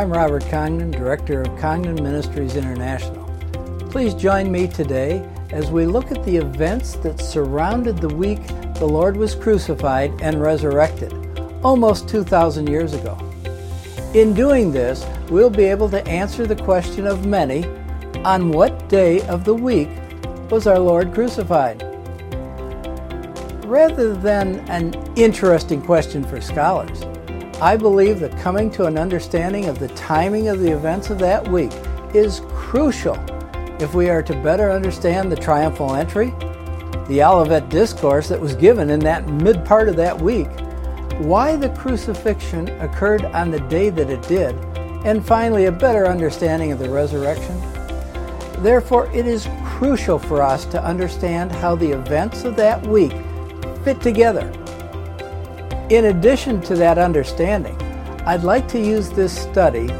I'm Robert Congdon, Director of Congdon Ministries International. Please join me today as we look at the events that surrounded the week the Lord was crucified and resurrected, almost 2,000 years ago. In doing this, we'll be able to answer the question of many on what day of the week was our Lord crucified? Rather than an interesting question for scholars, I believe that coming to an understanding of the timing of the events of that week is crucial if we are to better understand the triumphal entry, the Olivet discourse that was given in that mid part of that week, why the crucifixion occurred on the day that it did, and finally a better understanding of the resurrection. Therefore, it is crucial for us to understand how the events of that week fit together. In addition to that understanding, I'd like to use this study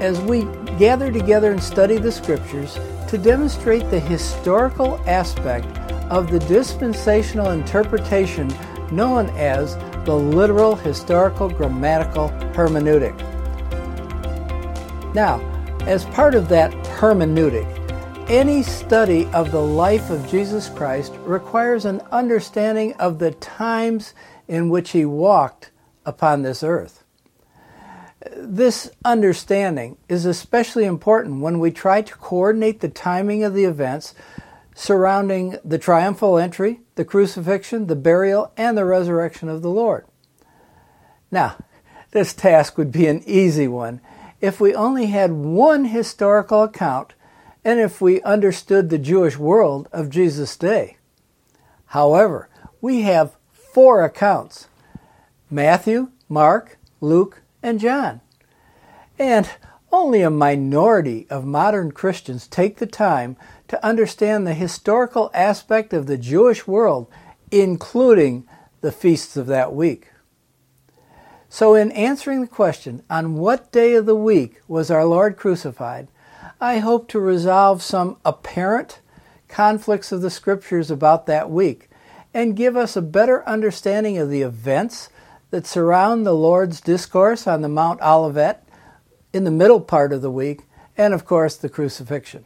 as we gather together and study the scriptures to demonstrate the historical aspect of the dispensational interpretation known as the literal historical grammatical hermeneutic. Now, as part of that hermeneutic, any study of the life of Jesus Christ requires an understanding of the times in which he walked upon this earth. This understanding is especially important when we try to coordinate the timing of the events surrounding the triumphal entry, the crucifixion, the burial, and the resurrection of the Lord. Now, this task would be an easy one if we only had one historical account and if we understood the Jewish world of Jesus' day. However, we have four accounts Matthew, Mark, Luke, and John. And only a minority of modern Christians take the time to understand the historical aspect of the Jewish world, including the feasts of that week. So, in answering the question, on what day of the week was our Lord crucified, I hope to resolve some apparent conflicts of the scriptures about that week and give us a better understanding of the events that surround the Lord's discourse on the Mount Olivet in the middle part of the week, and of course the crucifixion.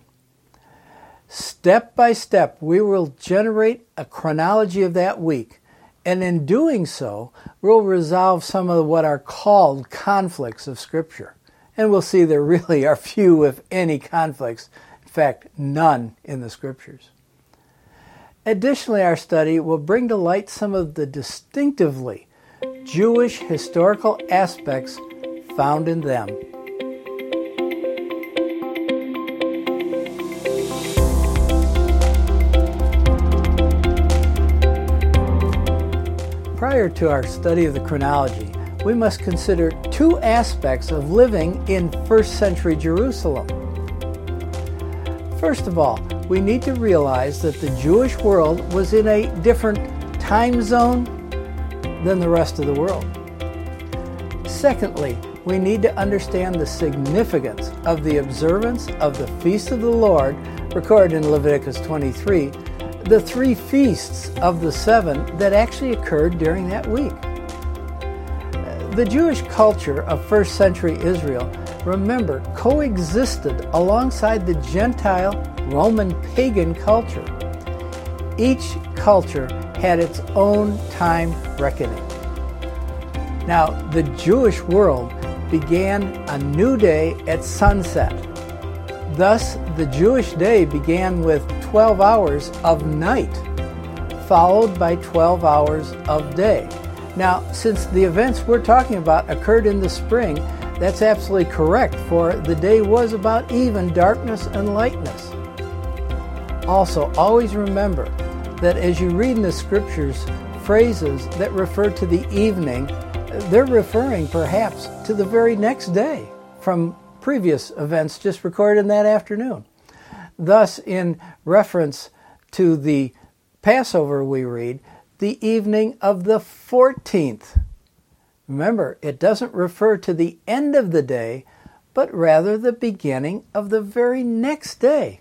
Step by step, we will generate a chronology of that week, and in doing so, we'll resolve some of what are called conflicts of Scripture and we'll see there really are few, if any, conflicts. In fact, none in the Scriptures. Additionally, our study will bring to light some of the distinctively Jewish historical aspects found in them. Prior to our study of the chronology, we must consider two aspects of living in first century Jerusalem. First of all, we need to realize that the Jewish world was in a different time zone than the rest of the world. Secondly, we need to understand the significance of the observance of the feast of the Lord recorded in Leviticus 23, the three feasts of the seven that actually occurred during that week. The Jewish culture of first century Israel, remember, coexisted alongside the Gentile Roman pagan culture. Each culture had its own time reckoning. Now, the Jewish world began a new day at sunset. Thus, the Jewish day began with 12 hours of night, followed by 12 hours of day. Now, since the events we're talking about occurred in the spring, that's absolutely correct, for the day was about even darkness and lightness. Also, always remember that as you read in the scriptures phrases that refer to the evening, they're referring perhaps to the very next day from previous events just recorded in that afternoon. Thus, in reference to the Passover we read, the evening of the 14th. Remember, it doesn't refer to the end of the day, but rather the beginning of the very next day.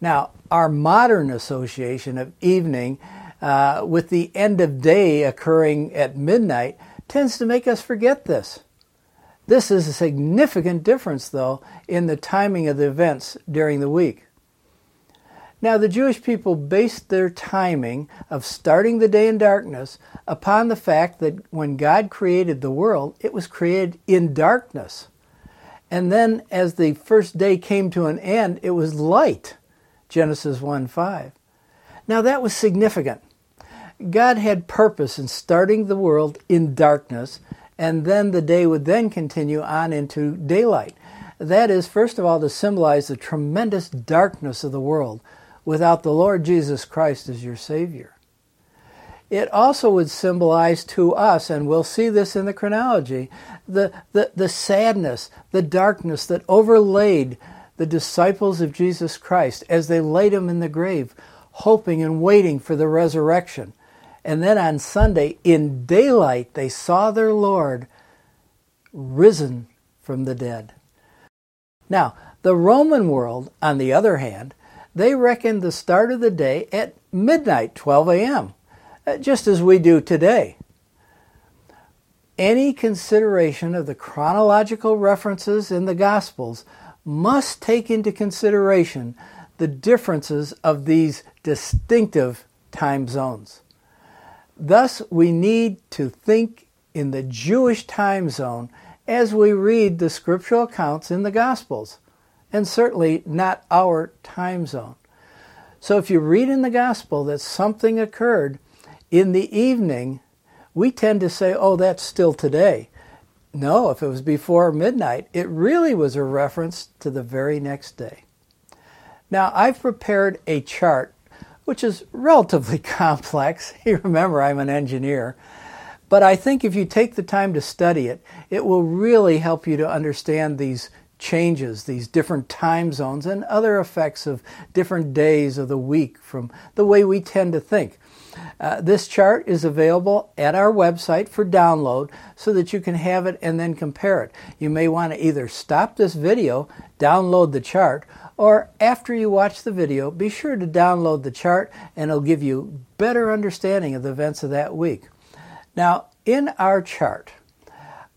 Now, our modern association of evening uh, with the end of day occurring at midnight tends to make us forget this. This is a significant difference, though, in the timing of the events during the week. Now, the Jewish people based their timing of starting the day in darkness upon the fact that when God created the world, it was created in darkness. And then, as the first day came to an end, it was light. Genesis 1 5. Now, that was significant. God had purpose in starting the world in darkness, and then the day would then continue on into daylight. That is, first of all, to symbolize the tremendous darkness of the world without the Lord Jesus Christ as your Savior. It also would symbolize to us, and we'll see this in the chronology, the, the, the sadness, the darkness that overlaid the disciples of Jesus Christ as they laid him in the grave, hoping and waiting for the resurrection. And then on Sunday, in daylight, they saw their Lord risen from the dead. Now, the Roman world, on the other hand, they reckoned the start of the day at midnight, 12 a.m., uh, just as we do today. Any consideration of the chronological references in the Gospels must take into consideration the differences of these distinctive time zones. Thus, we need to think in the Jewish time zone as we read the scriptural accounts in the Gospels and certainly not our time zone. So if you read in the gospel that something occurred in the evening, we tend to say, oh, that's still today. No, if it was before midnight, it really was a reference to the very next day. Now, I've prepared a chart which is relatively complex. You remember, I'm an engineer. But I think if you take the time to study it, it will really help you to understand these changes, these different time zones, and other effects of different days of the week from the way we tend to think. Uh, this chart is available at our website for download so that you can have it and then compare it. You may want to either stop this video, download the chart, or after you watch the video, be sure to download the chart and it'll give you better understanding of the events of that week. Now, in our chart,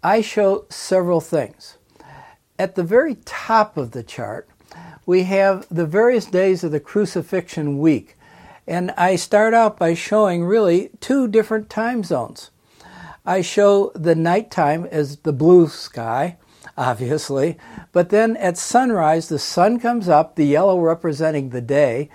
I show several things. At the very top of the chart, we have the various days of the crucifixion week. And I start out by showing really two different time zones. I show the nighttime as the blue sky, obviously, but then at sunrise, the sun comes up, the yellow representing the day,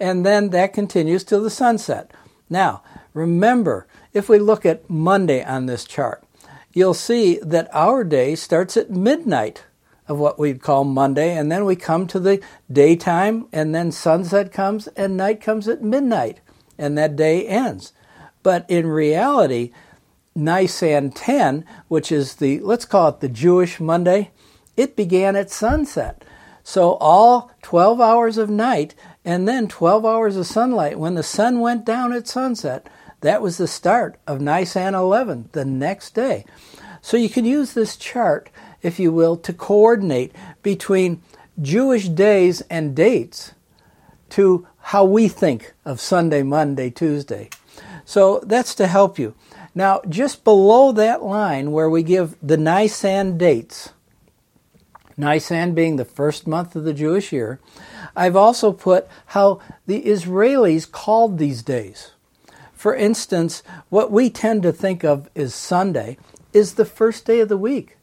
and then that continues till the sunset. Now, remember, if we look at Monday on this chart, you'll see that our day starts at midnight of what we'd call Monday, and then we come to the daytime, and then sunset comes, and night comes at midnight, and that day ends. But in reality, Nisan 10, which is the, let's call it the Jewish Monday, it began at sunset. So all 12 hours of night and then 12 hours of sunlight. When the sun went down at sunset, that was the start of Nisan 11, the next day. So you can use this chart if you will, to coordinate between Jewish days and dates to how we think of Sunday, Monday, Tuesday. So that's to help you. Now, just below that line where we give the Nisan dates, Nisan being the first month of the Jewish year, I've also put how the Israelis called these days. For instance, what we tend to think of as Sunday is the first day of the week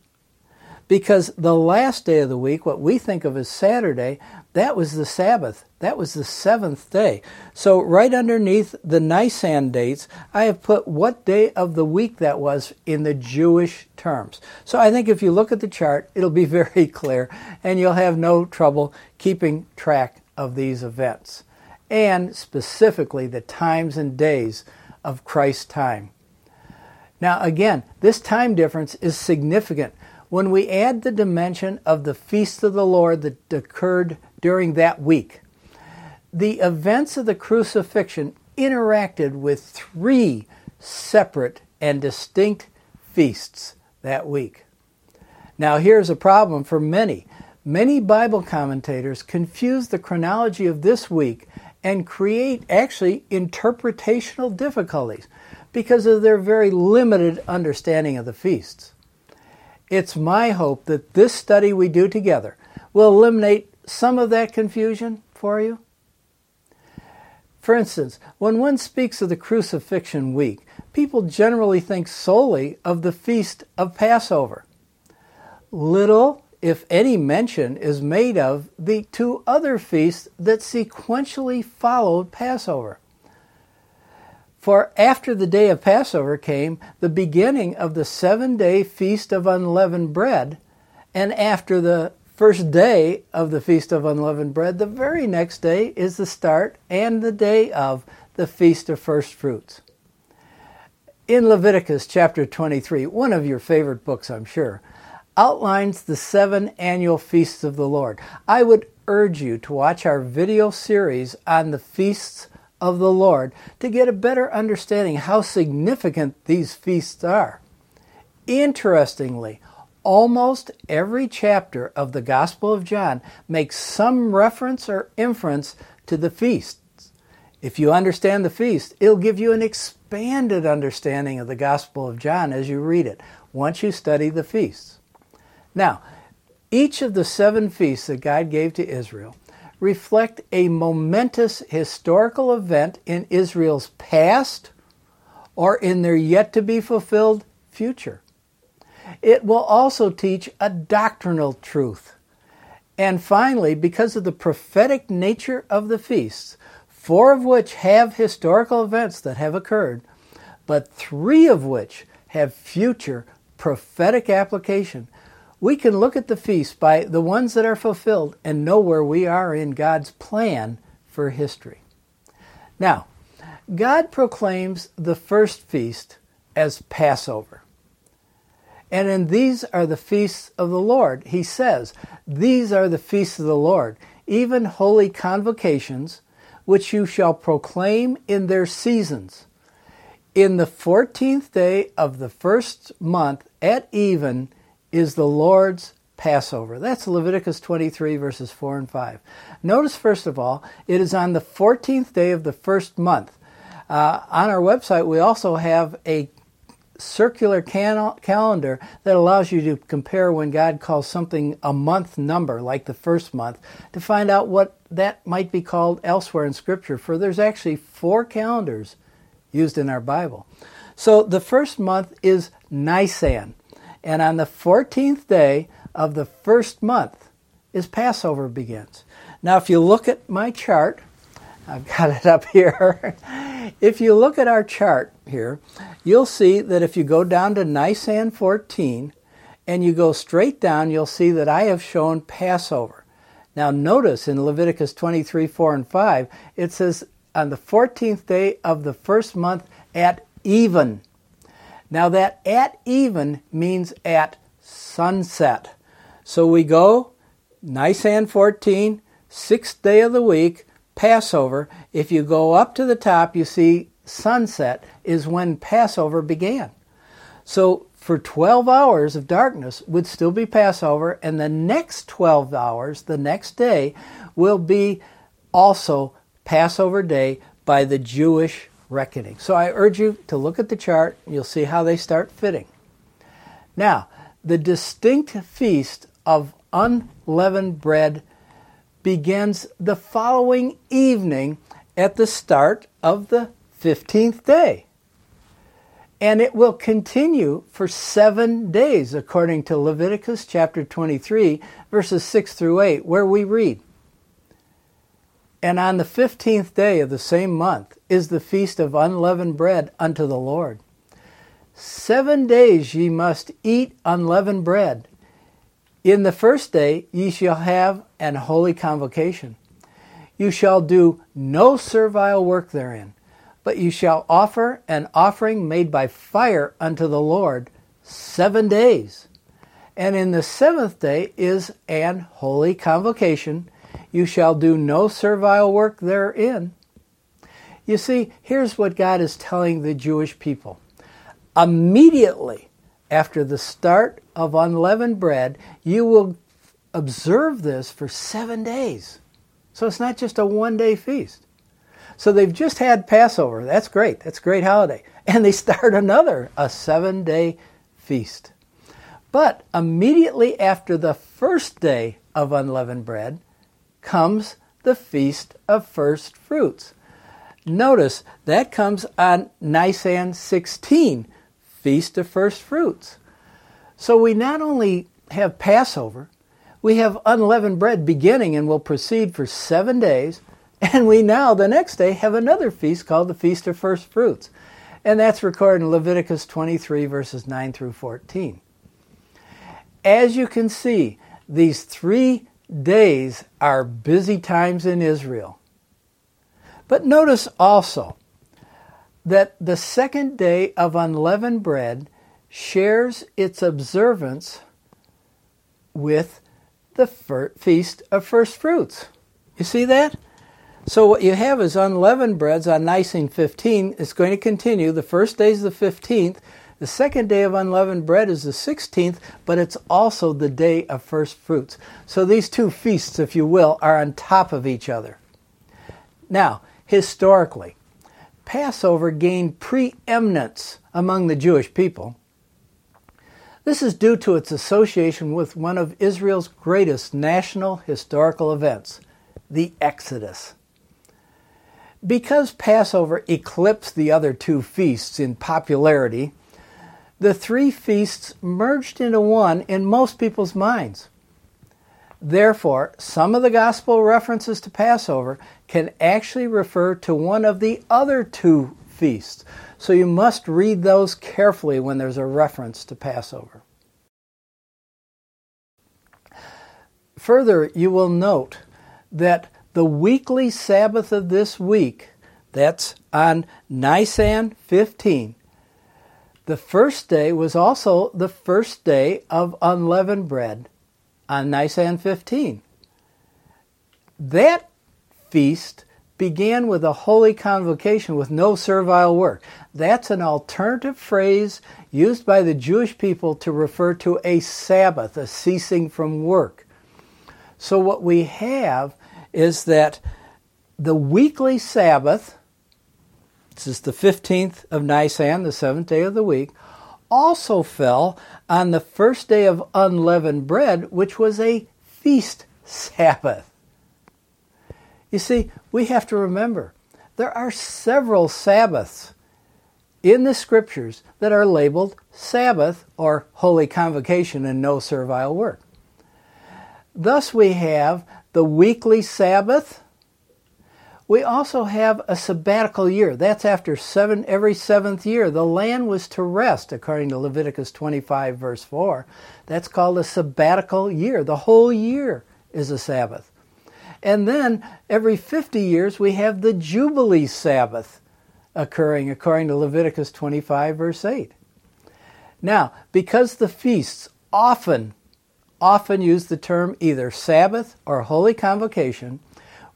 because the last day of the week, what we think of as Saturday, that was the Sabbath. That was the seventh day. So, right underneath the Nisan dates, I have put what day of the week that was in the Jewish terms. So, I think if you look at the chart, it'll be very clear and you'll have no trouble keeping track of these events and specifically the times and days of Christ's time. Now, again, this time difference is significant when we add the dimension of the feast of the Lord that occurred during that week, the events of the crucifixion interacted with three separate and distinct feasts that week. Now, here's a problem for many. Many Bible commentators confuse the chronology of this week and create actually interpretational difficulties because of their very limited understanding of the feasts. It's my hope that this study we do together will eliminate some of that confusion for you. For instance, when one speaks of the crucifixion week, people generally think solely of the feast of Passover. Little, if any, mention is made of the two other feasts that sequentially followed Passover. For after the day of Passover came the beginning of the seven day feast of unleavened bread, and after the first day of the Feast of Unleavened Bread, the very next day is the start and the day of the Feast of First Fruits. In Leviticus chapter 23, one of your favorite books, I'm sure, outlines the seven annual feasts of the Lord. I would urge you to watch our video series on the feasts of the Lord to get a better understanding how significant these feasts are. Interestingly, almost every chapter of the Gospel of John makes some reference or inference to the feasts. If you understand the feast, it'll give you an expanded understanding of the Gospel of John as you read it, once you study the feasts. Now, each of the seven feasts that God gave to Israel reflect a momentous historical event in Israel's past or in their yet to be fulfilled future. It will also teach a doctrinal truth. And finally, because of the prophetic nature of the feasts, four of which have historical events that have occurred, but three of which have future prophetic application, we can look at the feasts by the ones that are fulfilled and know where we are in God's plan for history. Now, God proclaims the first feast as Passover. And in these are the feasts of the Lord. He says, These are the feasts of the Lord, even holy convocations, which you shall proclaim in their seasons. In the fourteenth day of the first month at even is the Lord's Passover. That's Leviticus 23, verses 4 and 5. Notice, first of all, it is on the 14th day of the first month. Uh, on our website, we also have a circular calendar that allows you to compare when God calls something a month number, like the first month, to find out what that might be called elsewhere in Scripture. For there's actually four calendars used in our Bible. So the first month is Nisan, and on the 14th day of the first month is Passover begins. Now, if you look at my chart, I've got it up here. if you look at our chart here, you'll see that if you go down to Nisan 14 and you go straight down, you'll see that I have shown Passover. Now, notice in Leviticus 23 4 and 5, it says, on the 14th day of the first month at even. Now, that at even means at sunset. So we go Nisan 14, sixth day of the week, Passover, if you go up to the top, you see sunset is when Passover began. So for 12 hours of darkness would still be Passover, and the next 12 hours, the next day, will be also Passover day by the Jewish reckoning. So I urge you to look at the chart, you'll see how they start fitting. Now, the distinct feast of unleavened bread begins the following evening at the start of the 15th day. And it will continue for seven days, according to Leviticus chapter 23, verses 6 through 8, where we read And on the 15th day of the same month is the feast of unleavened bread unto the Lord. Seven days ye must eat unleavened bread. In the first day ye shall have an holy convocation. You shall do no servile work therein, but you shall offer an offering made by fire unto the Lord seven days. And in the seventh day is an holy convocation. You shall do no servile work therein. You see, here's what God is telling the Jewish people. Immediately after the start of unleavened bread, you will observe this for seven days. So it's not just a one day feast. So they've just had Passover. That's great. That's a great holiday. And they start another, a seven day feast. But immediately after the first day of unleavened bread comes the Feast of First Fruits. Notice that comes on Nisan 16, Feast of First Fruits. So we not only have Passover, we have unleavened bread beginning and will proceed for seven days, and we now, the next day, have another feast called the Feast of First Fruits. And that's recorded in Leviticus 23, verses 9 through 14. As you can see, these three days are busy times in Israel. But notice also that the second day of unleavened bread shares its observance with the feast of first fruits. You see that? So what you have is unleavened breads on Nisan 15. It's going to continue. The first day is the 15th. The second day of unleavened bread is the 16th, but it's also the day of first fruits. So these two feasts, if you will, are on top of each other. Now, historically, Passover gained preeminence among the Jewish people. This is due to its association with one of Israel's greatest national historical events, the Exodus. Because Passover eclipsed the other two feasts in popularity, the three feasts merged into one in most people's minds. Therefore, some of the gospel references to Passover can actually refer to one of the other two feasts. So you must read those carefully when there's a reference to Passover. Further, you will note that the weekly Sabbath of this week, that's on Nisan 15, the first day was also the first day of unleavened bread on Nisan 15. That feast began with a holy convocation with no servile work. That's an alternative phrase used by the Jewish people to refer to a Sabbath, a ceasing from work. So, what we have is that the weekly Sabbath this is the 15th of Nisan, the seventh day of the week, also fell on the first day of unleavened bread, which was a feast Sabbath. You see, we have to remember there are several Sabbaths in the scriptures that are labeled Sabbath or holy convocation and no servile work. Thus, we have the weekly Sabbath, we also have a sabbatical year. That's after seven every seventh year. The land was to rest, according to Leviticus 25, verse 4. That's called a sabbatical year. The whole year is a Sabbath. And then every 50 years we have the Jubilee Sabbath occurring, according to Leviticus 25, verse 8. Now, because the feasts often, often use the term either Sabbath or Holy Convocation,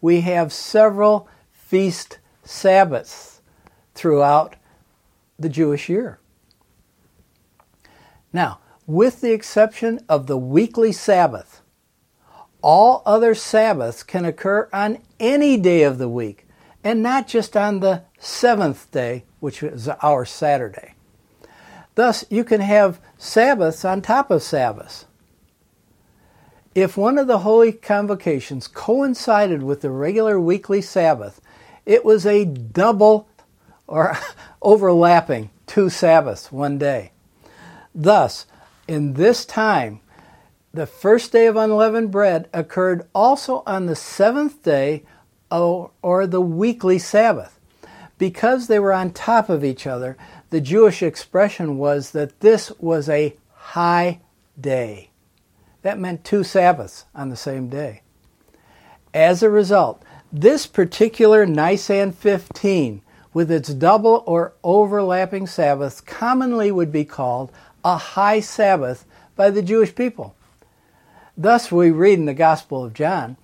we have several feast Sabbaths throughout the Jewish year. Now, with the exception of the weekly Sabbath, all other Sabbaths can occur on any day of the week and not just on the seventh day, which is our Saturday. Thus, you can have Sabbaths on top of Sabbaths. If one of the holy convocations coincided with the regular weekly Sabbath, it was a double or overlapping two Sabbaths one day. Thus, in this time, the first day of unleavened bread occurred also on the seventh day or, the weekly Sabbath. Because they were on top of each other, the Jewish expression was that this was a high day. That meant two Sabbaths on the same day. As a result, this particular Nisan 15, with its double or overlapping Sabbaths, commonly would be called a high Sabbath by the Jewish people. Thus, we read in the Gospel of John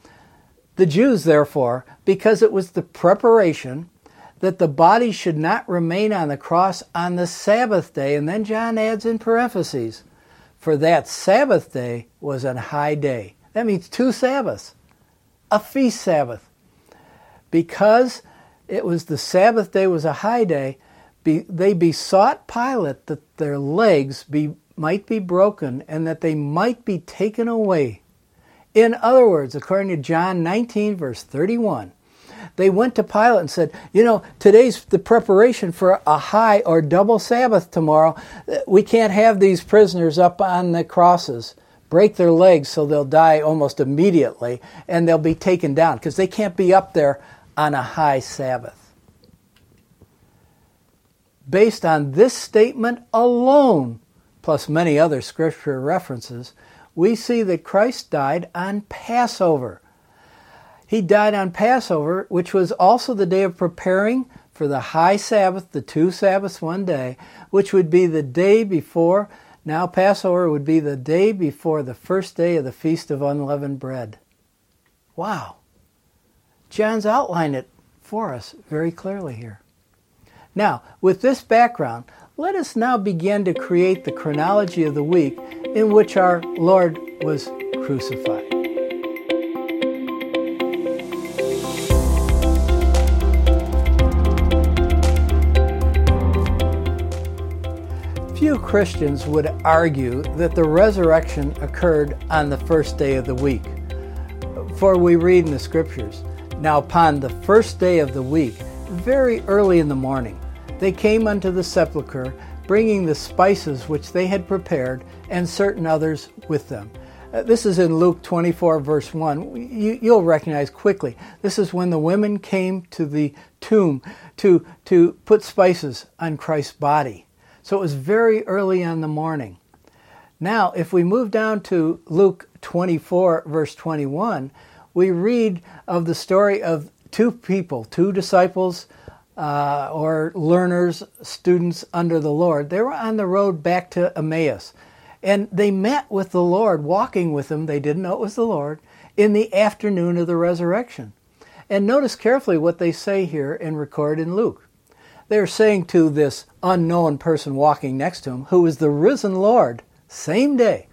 the Jews, therefore, because it was the preparation that the body should not remain on the cross on the Sabbath day, and then John adds in parentheses, for that Sabbath day was a high day. That means two Sabbaths, a feast Sabbath. Because it was the Sabbath day was a high day, be, they besought Pilate that their legs be might be broken and that they might be taken away. In other words, according to John 19, verse 31, they went to Pilate and said, You know, today's the preparation for a high or double Sabbath tomorrow. Uh, we can't have these prisoners up on the crosses. Break their legs so they'll die almost immediately and they'll be taken down because they can't be up there on a high Sabbath. Based on this statement alone, plus many other scripture references, we see that Christ died on Passover. He died on Passover, which was also the day of preparing for the high Sabbath, the two Sabbaths one day, which would be the day before. Now, Passover would be the day before the first day of the Feast of Unleavened Bread. Wow. John's outlined it for us very clearly here. Now, with this background, let us now begin to create the chronology of the week in which our Lord was crucified. Christians would argue that the resurrection occurred on the first day of the week. For we read in the scriptures, Now upon the first day of the week, very early in the morning, they came unto the sepulchre, bringing the spices which they had prepared, and certain others with them. Uh, this is in Luke 24, verse 1. You, you'll recognize quickly. This is when the women came to the tomb to, to put spices on Christ's body. So it was very early in the morning. Now, if we move down to Luke 24, verse 21, we read of the story of two people, two disciples uh, or learners, students under the Lord. They were on the road back to Emmaus. And they met with the Lord, walking with him. They didn't know it was the Lord in the afternoon of the resurrection. And notice carefully what they say here and record in Luke. They're saying to this unknown person walking next to him, who is the risen Lord, same day,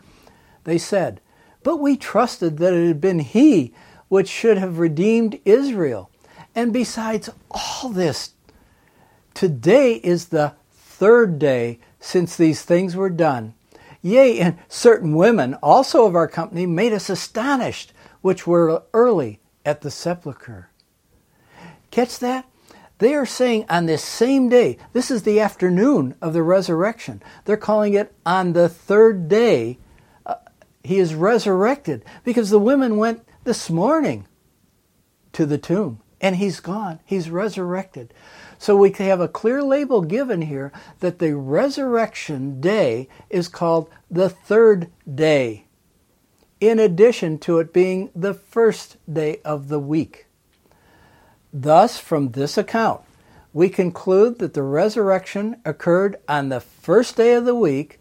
they said, But we trusted that it had been he which should have redeemed Israel. And besides all this, today is the third day since these things were done. Yea, and certain women also of our company made us astonished, which were early at the sepulchre. Catch that? They are saying on this same day, this is the afternoon of the resurrection. They're calling it on the third day, uh, he is resurrected because the women went this morning to the tomb and he's gone. He's resurrected. So we have a clear label given here that the resurrection day is called the third day, in addition to it being the first day of the week. Thus, from this account, we conclude that the resurrection occurred on the first day of the week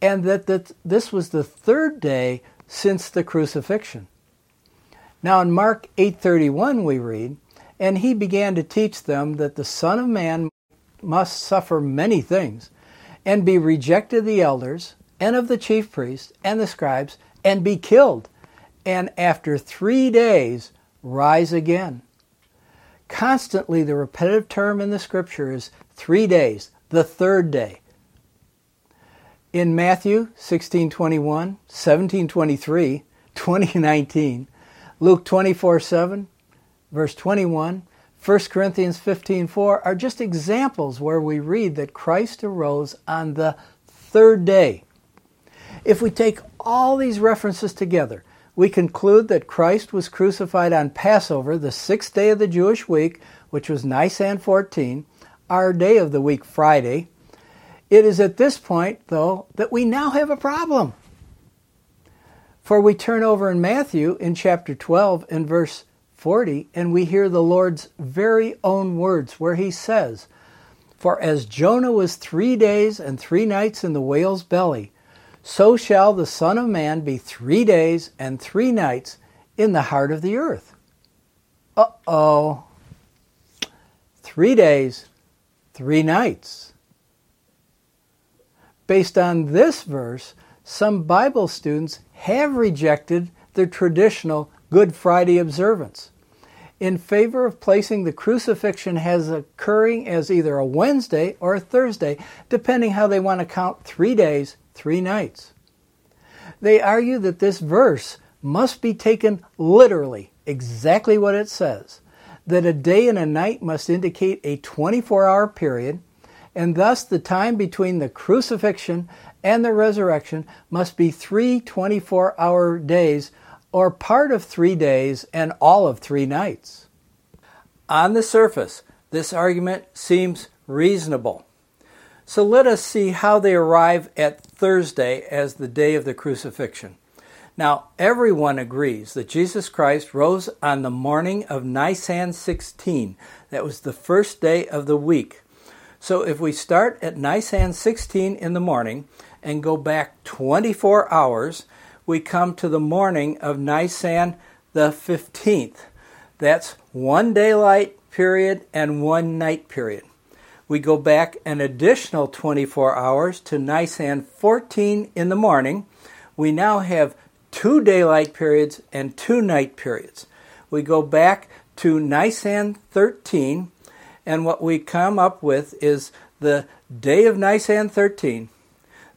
and that this was the third day since the crucifixion. Now in Mark 8:31 we read, and he began to teach them that the son of man must suffer many things and be rejected of the elders and of the chief priests and the scribes and be killed and after 3 days rise again. Constantly, the repetitive term in the scripture is three days, the third day. In Matthew 16:21, 17:23, 2019, Luke 24:7, verse 21, 1 Corinthians 15:4 are just examples where we read that Christ arose on the third day. If we take all these references together, we conclude that Christ was crucified on Passover, the sixth day of the Jewish week, which was Nisan 14, our day of the week, Friday. It is at this point, though, that we now have a problem. For we turn over in Matthew in chapter 12 and verse 40, and we hear the Lord's very own words where he says, For as Jonah was three days and three nights in the whale's belly, so shall the Son of Man be three days and three nights in the heart of the earth. Uh oh. Three days, three nights. Based on this verse, some Bible students have rejected the traditional Good Friday observance in favor of placing the crucifixion as occurring as either a Wednesday or a Thursday, depending how they want to count three days three nights. They argue that this verse must be taken literally, exactly what it says, that a day and a night must indicate a 24 hour period, and thus the time between the crucifixion and the resurrection must be three 24 hour days, or part of three days and all of three nights. On the surface, this argument seems reasonable. So let us see how they arrive at Thursday as the day of the crucifixion. Now, everyone agrees that Jesus Christ rose on the morning of Nisan 16. That was the first day of the week. So if we start at Nisan 16 in the morning and go back 24 hours, we come to the morning of Nisan the 15th. That's one daylight period and one night period. We go back an additional 24 hours to Nisan 14 in the morning. We now have two daylight periods and two night periods. We go back to Nisan 13, and what we come up with is the day of Nisan 13,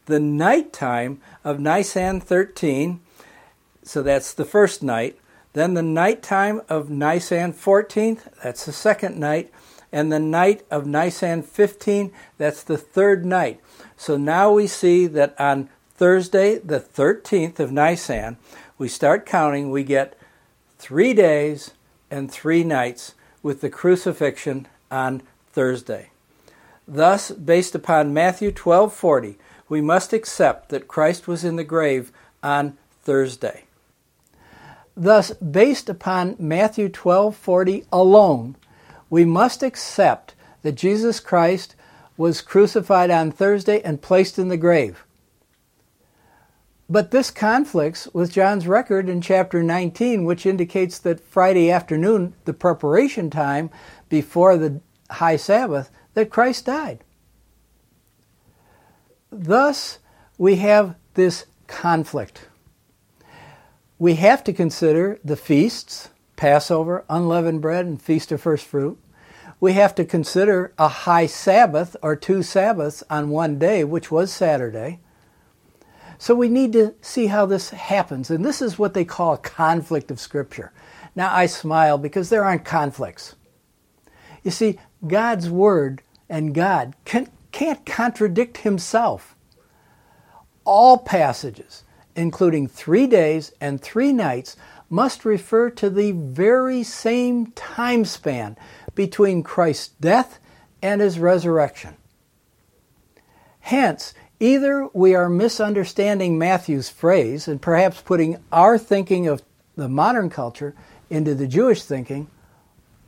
the night time of Nisan 13, so that's the first night, then the night time of Nisan 14th, that's the second night, and the night of Nisan 15, that's the third night. So now we see that on Thursday, the 13th of Nisan, we start counting, we get three days and three nights with the crucifixion on Thursday. Thus, based upon Matthew 12:40, we must accept that Christ was in the grave on Thursday. Thus, based upon Matthew 12:40 alone, we must accept that Jesus Christ was crucified on Thursday and placed in the grave. But this conflicts with John's record in chapter 19, which indicates that Friday afternoon, the preparation time before the high Sabbath, that Christ died. Thus, we have this conflict. We have to consider the feasts Passover, unleavened bread, and Feast of First Fruit. We have to consider a high Sabbath or two Sabbaths on one day, which was Saturday. So we need to see how this happens. And this is what they call a conflict of Scripture. Now I smile because there aren't conflicts. You see, God's Word and God can, can't contradict Himself. All passages, including three days and three nights, must refer to the very same time span between Christ's death and his resurrection. Hence, Either we are misunderstanding Matthew's phrase and perhaps putting our thinking of the modern culture into the Jewish thinking,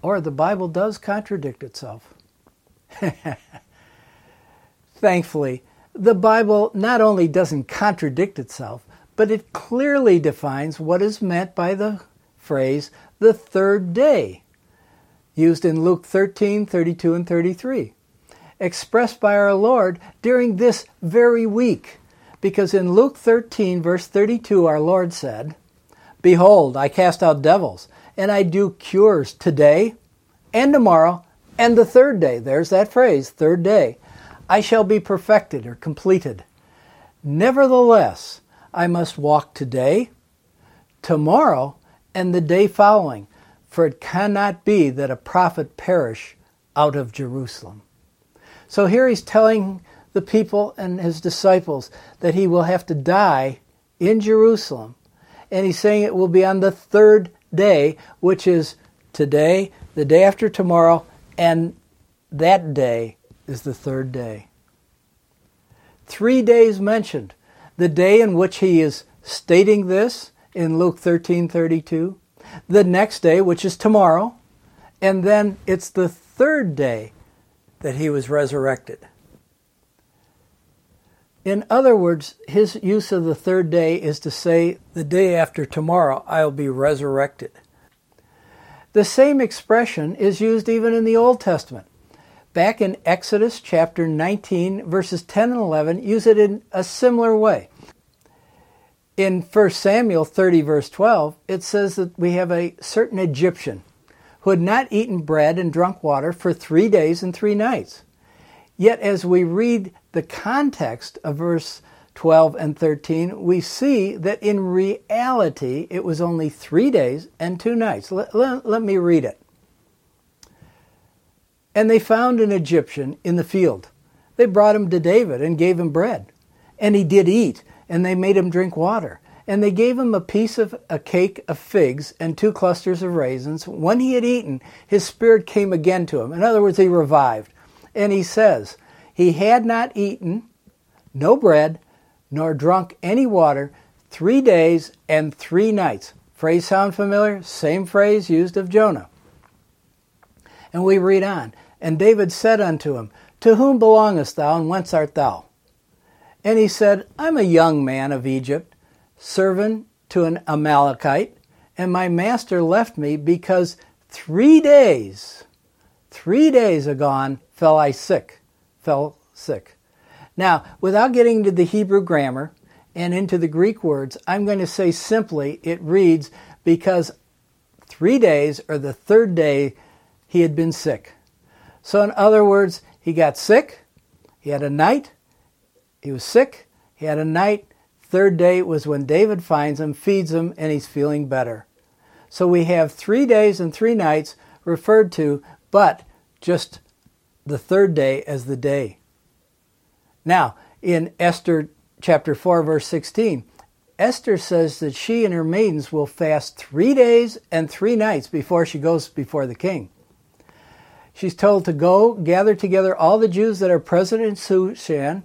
or the Bible does contradict itself. Thankfully, the Bible not only doesn't contradict itself, but it clearly defines what is meant by the phrase the third day, used in Luke 13, 32, and 33 expressed by our Lord during this very week. Because in Luke 13, verse 32, our Lord said, Behold, I cast out devils, and I do cures today and tomorrow and the third day. There's that phrase, third day. I shall be perfected or completed. Nevertheless, I must walk today, tomorrow, and the day following, for it cannot be that a prophet perish out of Jerusalem. So here he's telling the people and his disciples that he will have to die in Jerusalem. And he's saying it will be on the third day, which is today, the day after tomorrow, and that day is the third day. Three days mentioned. The day in which he is stating this in Luke 13:32, the next day which is tomorrow, and then it's the third day that he was resurrected. In other words, his use of the third day is to say, the day after tomorrow I'll be resurrected. The same expression is used even in the Old Testament. Back in Exodus chapter 19, verses 10 and 11, use it in a similar way. In 1 Samuel 30, verse 12, it says that we have a certain Egyptian who had not eaten bread and drunk water for three days and three nights. Yet, as we read the context of verse 12 and 13, we see that in reality it was only three days and two nights. Let, let, let, me read it. And they found an Egyptian in the field. They brought him to David and gave him bread. And he did eat, and they made him drink water. And they gave him a piece of a cake of figs and two clusters of raisins. When he had eaten, his spirit came again to him. In other words, he revived. And he says, He had not eaten, no bread, nor drunk any water three days and three nights. Phrase sound familiar? Same phrase used of Jonah. And we read on. And David said unto him, To whom belongest thou, and whence art thou? And he said, I'm a young man of Egypt, servant to an Amalekite, and my master left me because three days, three days agone, fell I sick, fell sick. Now, without getting into the Hebrew grammar and into the Greek words, I'm going to say simply it reads because three days or the third day he had been sick. So, in other words, he got sick, he had a night, he was sick, he had a night. Third day was when David finds him, feeds him, and he's feeling better. So we have three days and three nights referred to, but just the third day as the day. Now, in Esther chapter 4, verse 16, Esther says that she and her maidens will fast three days and three nights before she goes before the king. She's told to go gather together all the Jews that are present in Shushan,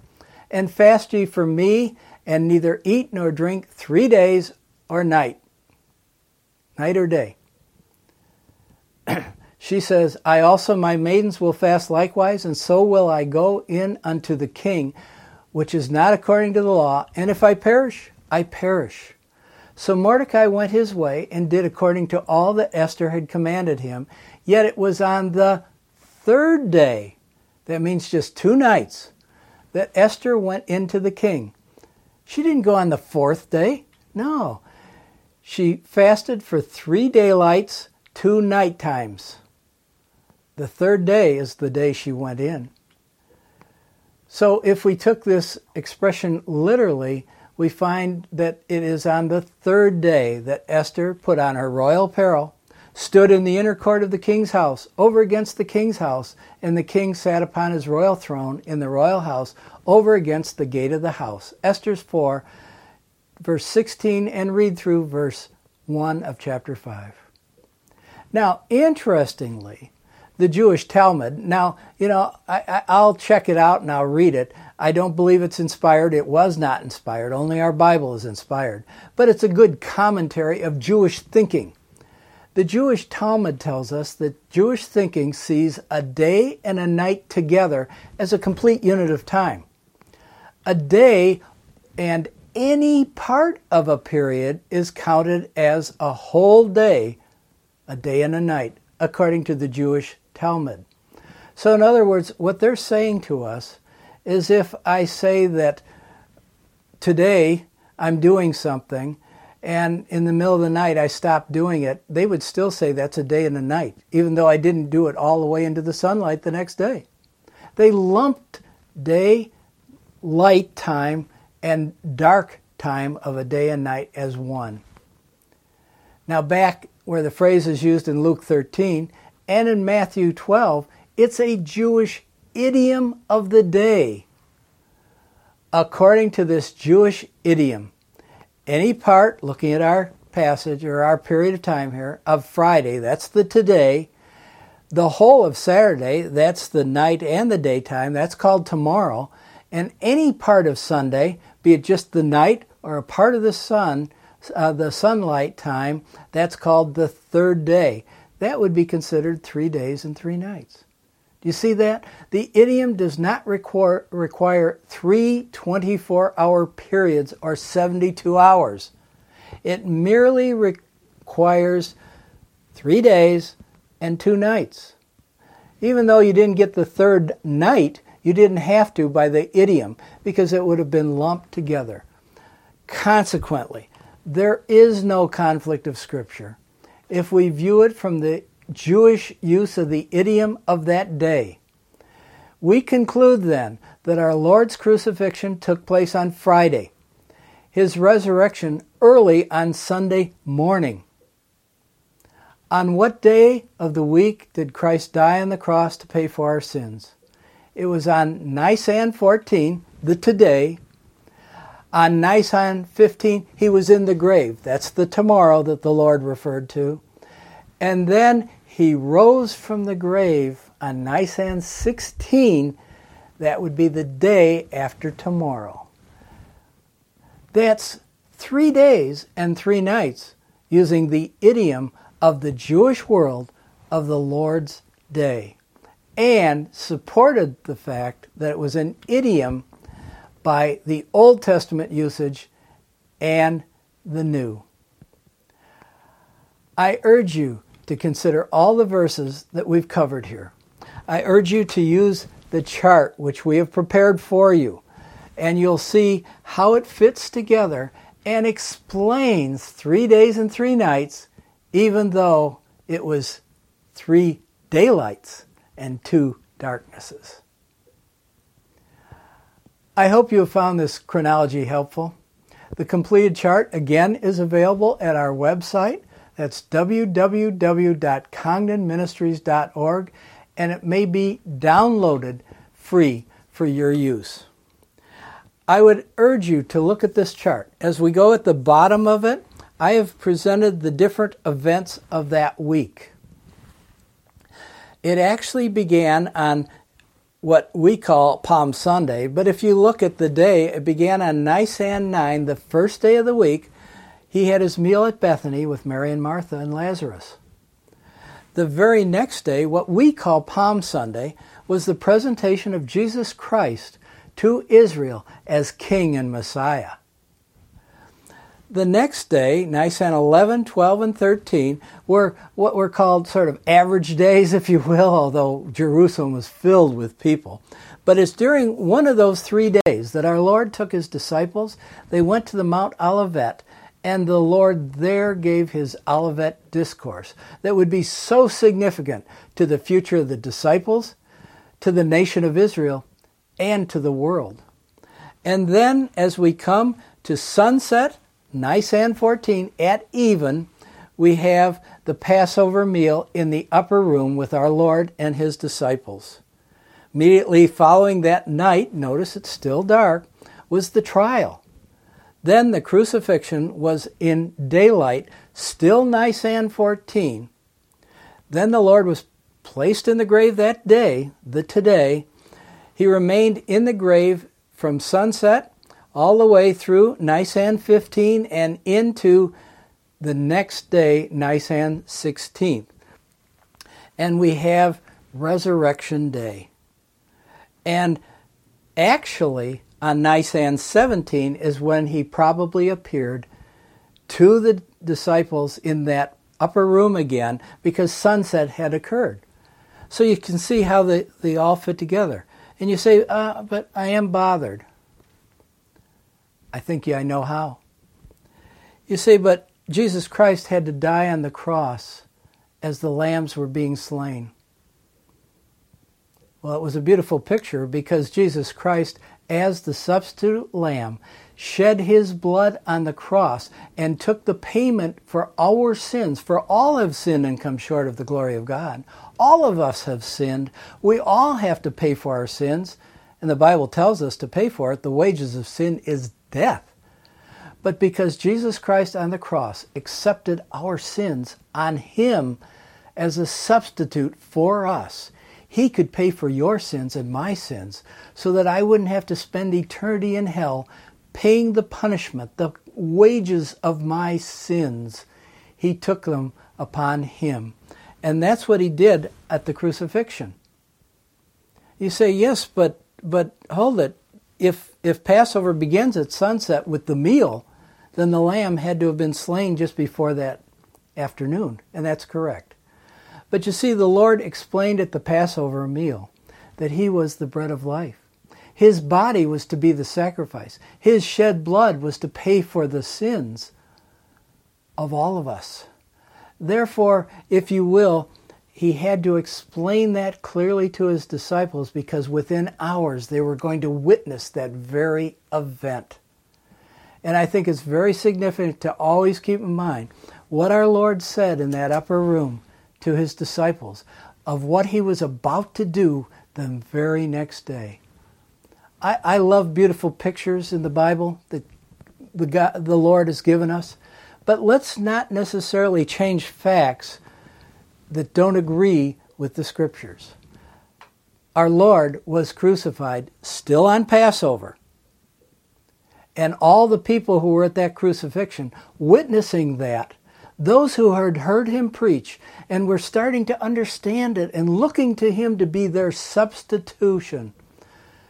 and fast ye for me, and neither eat nor drink three days or night. Night or day. She says, I also, my maidens, will fast likewise, and so will I go in unto the king, which is not according to the law, and if I perish, I perish. So Mordecai went his way and did according to all that Esther had commanded him. Yet it was on the third day, that means just two nights, that Esther went into the king. She didn't go on the fourth day. No. She fasted for three daylights, two night times. The third day is the day she went in. So if we took this expression literally, we find that it is on the third day that Esther put on her royal apparel, stood in the inner court of the king's house, over against the king's house, and the king sat upon his royal throne in the royal house, over against the gate of the house. Esther's 4, verse 16, and read through verse 1 of chapter 5. Now, interestingly, the Jewish Talmud. Now, you know, I, will check it out and I'll read it. I don't believe it's inspired. It was not inspired. Only our Bible is inspired. But it's a good commentary of Jewish thinking. The Jewish Talmud tells us that Jewish thinking sees a day and a night together as a complete unit of time. A day and any part of a period is counted as a whole day, a day and a night, according to the Jewish Talmud. So, in other words, what they're saying to us is if I say that today I'm doing something and in the middle of the night I stopped doing it, they would still say that's a day and a night, even though I didn't do it all the way into the sunlight the next day. They lumped day, light time, and dark time of a day and night as one. Now, back where the phrase is used in Luke 13, and in Matthew 12, it's a Jewish idiom of the day. According to this Jewish idiom, any part, looking at our passage or our period of time here, of Friday, that's the today, the whole of Saturday, that's the night and the daytime, that's called tomorrow, and any part of Sunday, be it just the night or a part of the sun, uh, the sunlight time, that's called the third day. That would be considered three days and three nights. Do you see that? The idiom does not require, require three 24 hour periods or 72 hours. It merely requires three days and two nights. Even though you didn't get the third night, you didn't have to by the idiom because it would have been lumped together. Consequently, there is no conflict of Scripture if we view it from the Jewish use of the idiom of that day. We conclude then that our Lord's crucifixion took place on Friday, his resurrection early on Sunday morning. On what day of the week did Christ die on the cross to pay for our sins? It was on Nisan 14, the today. On Nisan 15, he was in the grave. That's the tomorrow that the Lord referred to. And then he rose from the grave on Nisan 16. That would be the day after tomorrow. That's three days and three nights using the idiom of the Jewish world of the Lord's day and supported the fact that it was an idiom by the Old Testament usage and the New. I urge you to consider all the verses that we've covered here. I urge you to use the chart which we have prepared for you, and you'll see how it fits together and explains three days and three nights even though it was three daylights and two darknesses. I hope you have found this chronology helpful. The completed chart again is available at our website. That's www.congdonministries.org and it may be downloaded free for your use. I would urge you to look at this chart. As we go at the bottom of it, I have presented the different events of that week. It actually began on what we call Palm Sunday, but if you look at the day, it began on Nisan 9, the first day of the week. He had his meal at Bethany with Mary and Martha and Lazarus. The very next day, what we call Palm Sunday, was the presentation of Jesus Christ to Israel as King and Messiah the next day, Nisan 11, 12, and 13, were what were called sort of average days, if you will, although Jerusalem was filled with people. But it's during one of those three days that our Lord took his disciples. They went to the Mount Olivet, and the Lord there gave his Olivet discourse that would be so significant to the future of the disciples, to the nation of Israel, and to the world. And then, as we come to sunset, Nisan 14 at even, we have the Passover meal in the upper room with our Lord and his disciples. Immediately following that night, notice it's still dark, was the trial. Then the crucifixion was in daylight, still Nisan 14. Then the Lord was placed in the grave that day, the today. He remained in the grave from sunset all the way through Nisan 15 and into the next day, Nisan 16th. And we have Resurrection Day. And actually, on Nisan 17 is when he probably appeared to the disciples in that upper room again because sunset had occurred. So you can see how they, they all fit together. And you say, uh, but I am bothered. I think I know how. You say, but Jesus Christ had to die on the cross as the lambs were being slain. Well, it was a beautiful picture because Jesus Christ, as the substitute lamb, shed his blood on the cross and took the payment for our sins. For all have sinned and come short of the glory of God. All of us have sinned. We all have to pay for our sins. And the Bible tells us to pay for it. The wages of sin is death. But because Jesus Christ on the cross accepted our sins on Him as a substitute for us, He could pay for your sins and my sins so that I wouldn't have to spend eternity in hell paying the punishment, the wages of my sins. He took them upon Him. And that's what He did at the crucifixion. You say, yes, but, but hold it if if Passover begins at sunset with the meal, then the lamb had to have been slain just before that afternoon, and that's correct. But you see, the Lord explained at the Passover meal that He was the bread of life. His body was to be the sacrifice. His shed blood was to pay for the sins of all of us. Therefore, if you will, he had to explain that clearly to his disciples because within hours they were going to witness that very event. And I think it's very significant to always keep in mind what our Lord said in that upper room to his disciples of what he was about to do the very next day. I, I love beautiful pictures in the Bible that the, God, the Lord has given us, but let's not necessarily change facts that don't agree with the Scriptures. Our Lord was crucified still on Passover. And all the people who were at that crucifixion, witnessing that, those who had heard him preach and were starting to understand it and looking to him to be their substitution,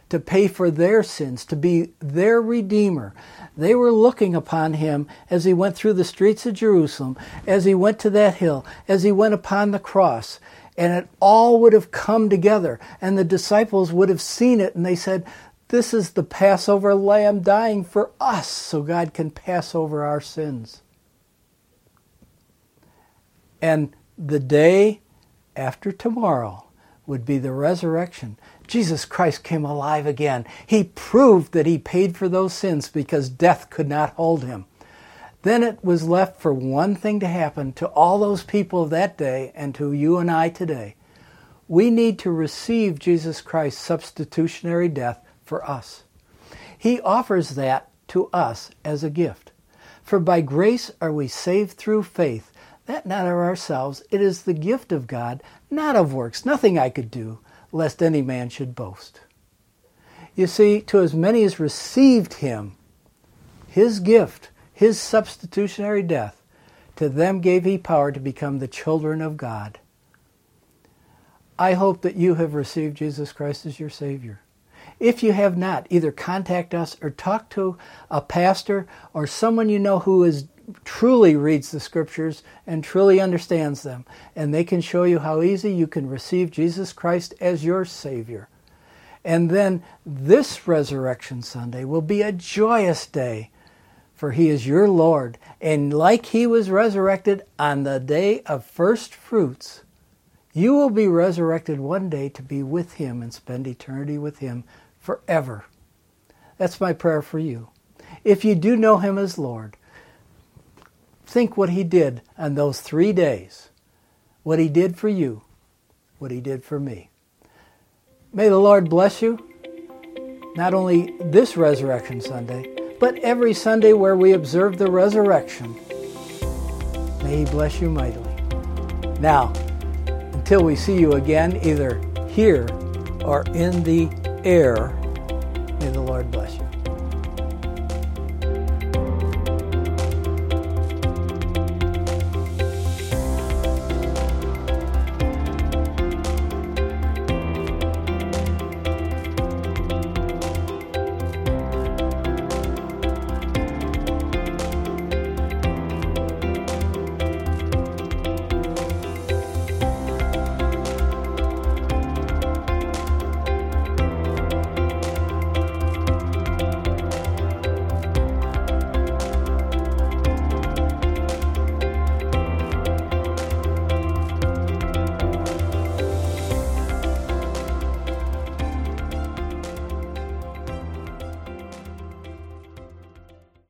to pay for their sins, to be their Redeemer. They were looking upon him as he went through the streets of Jerusalem, as he went to that hill, as he went upon the cross. And it all would have come together, and the disciples would have seen it, and they said, This is the Passover lamb dying for us, so God can pass over our sins. And the day after tomorrow would be the resurrection. Jesus Christ came alive again. He proved that he paid for those sins because death could not hold him. Then it was left for one thing to happen to all those people of that day and to you and I today. We need to receive Jesus Christ's substitutionary death for us. He offers that to us as a gift. For by grace are we saved through faith, that not of ourselves, it is the gift of God, not of works, nothing I could do, lest any man should boast. You see, to as many as received him, his gift, his substitutionary death, to them gave he power to become the children of God. I hope that you have received Jesus Christ as your Savior. If you have not, either contact us or talk to a pastor or someone you know who is truly reads the scriptures and truly understands them. And they can show you how easy you can receive Jesus Christ as your Savior. And then this Resurrection Sunday will be a joyous day, for He is your Lord. And like He was resurrected on the day of first fruits, you will be resurrected one day to be with Him and spend eternity with Him forever. That's my prayer for you. If you do know Him as Lord, think what he did on those three days, what he did for you, what he did for me. May the Lord bless you, not only this Resurrection Sunday, but every Sunday where we observe the resurrection. May he bless you mightily. Now, until we see you again, either here or in the air, may the Lord bless you.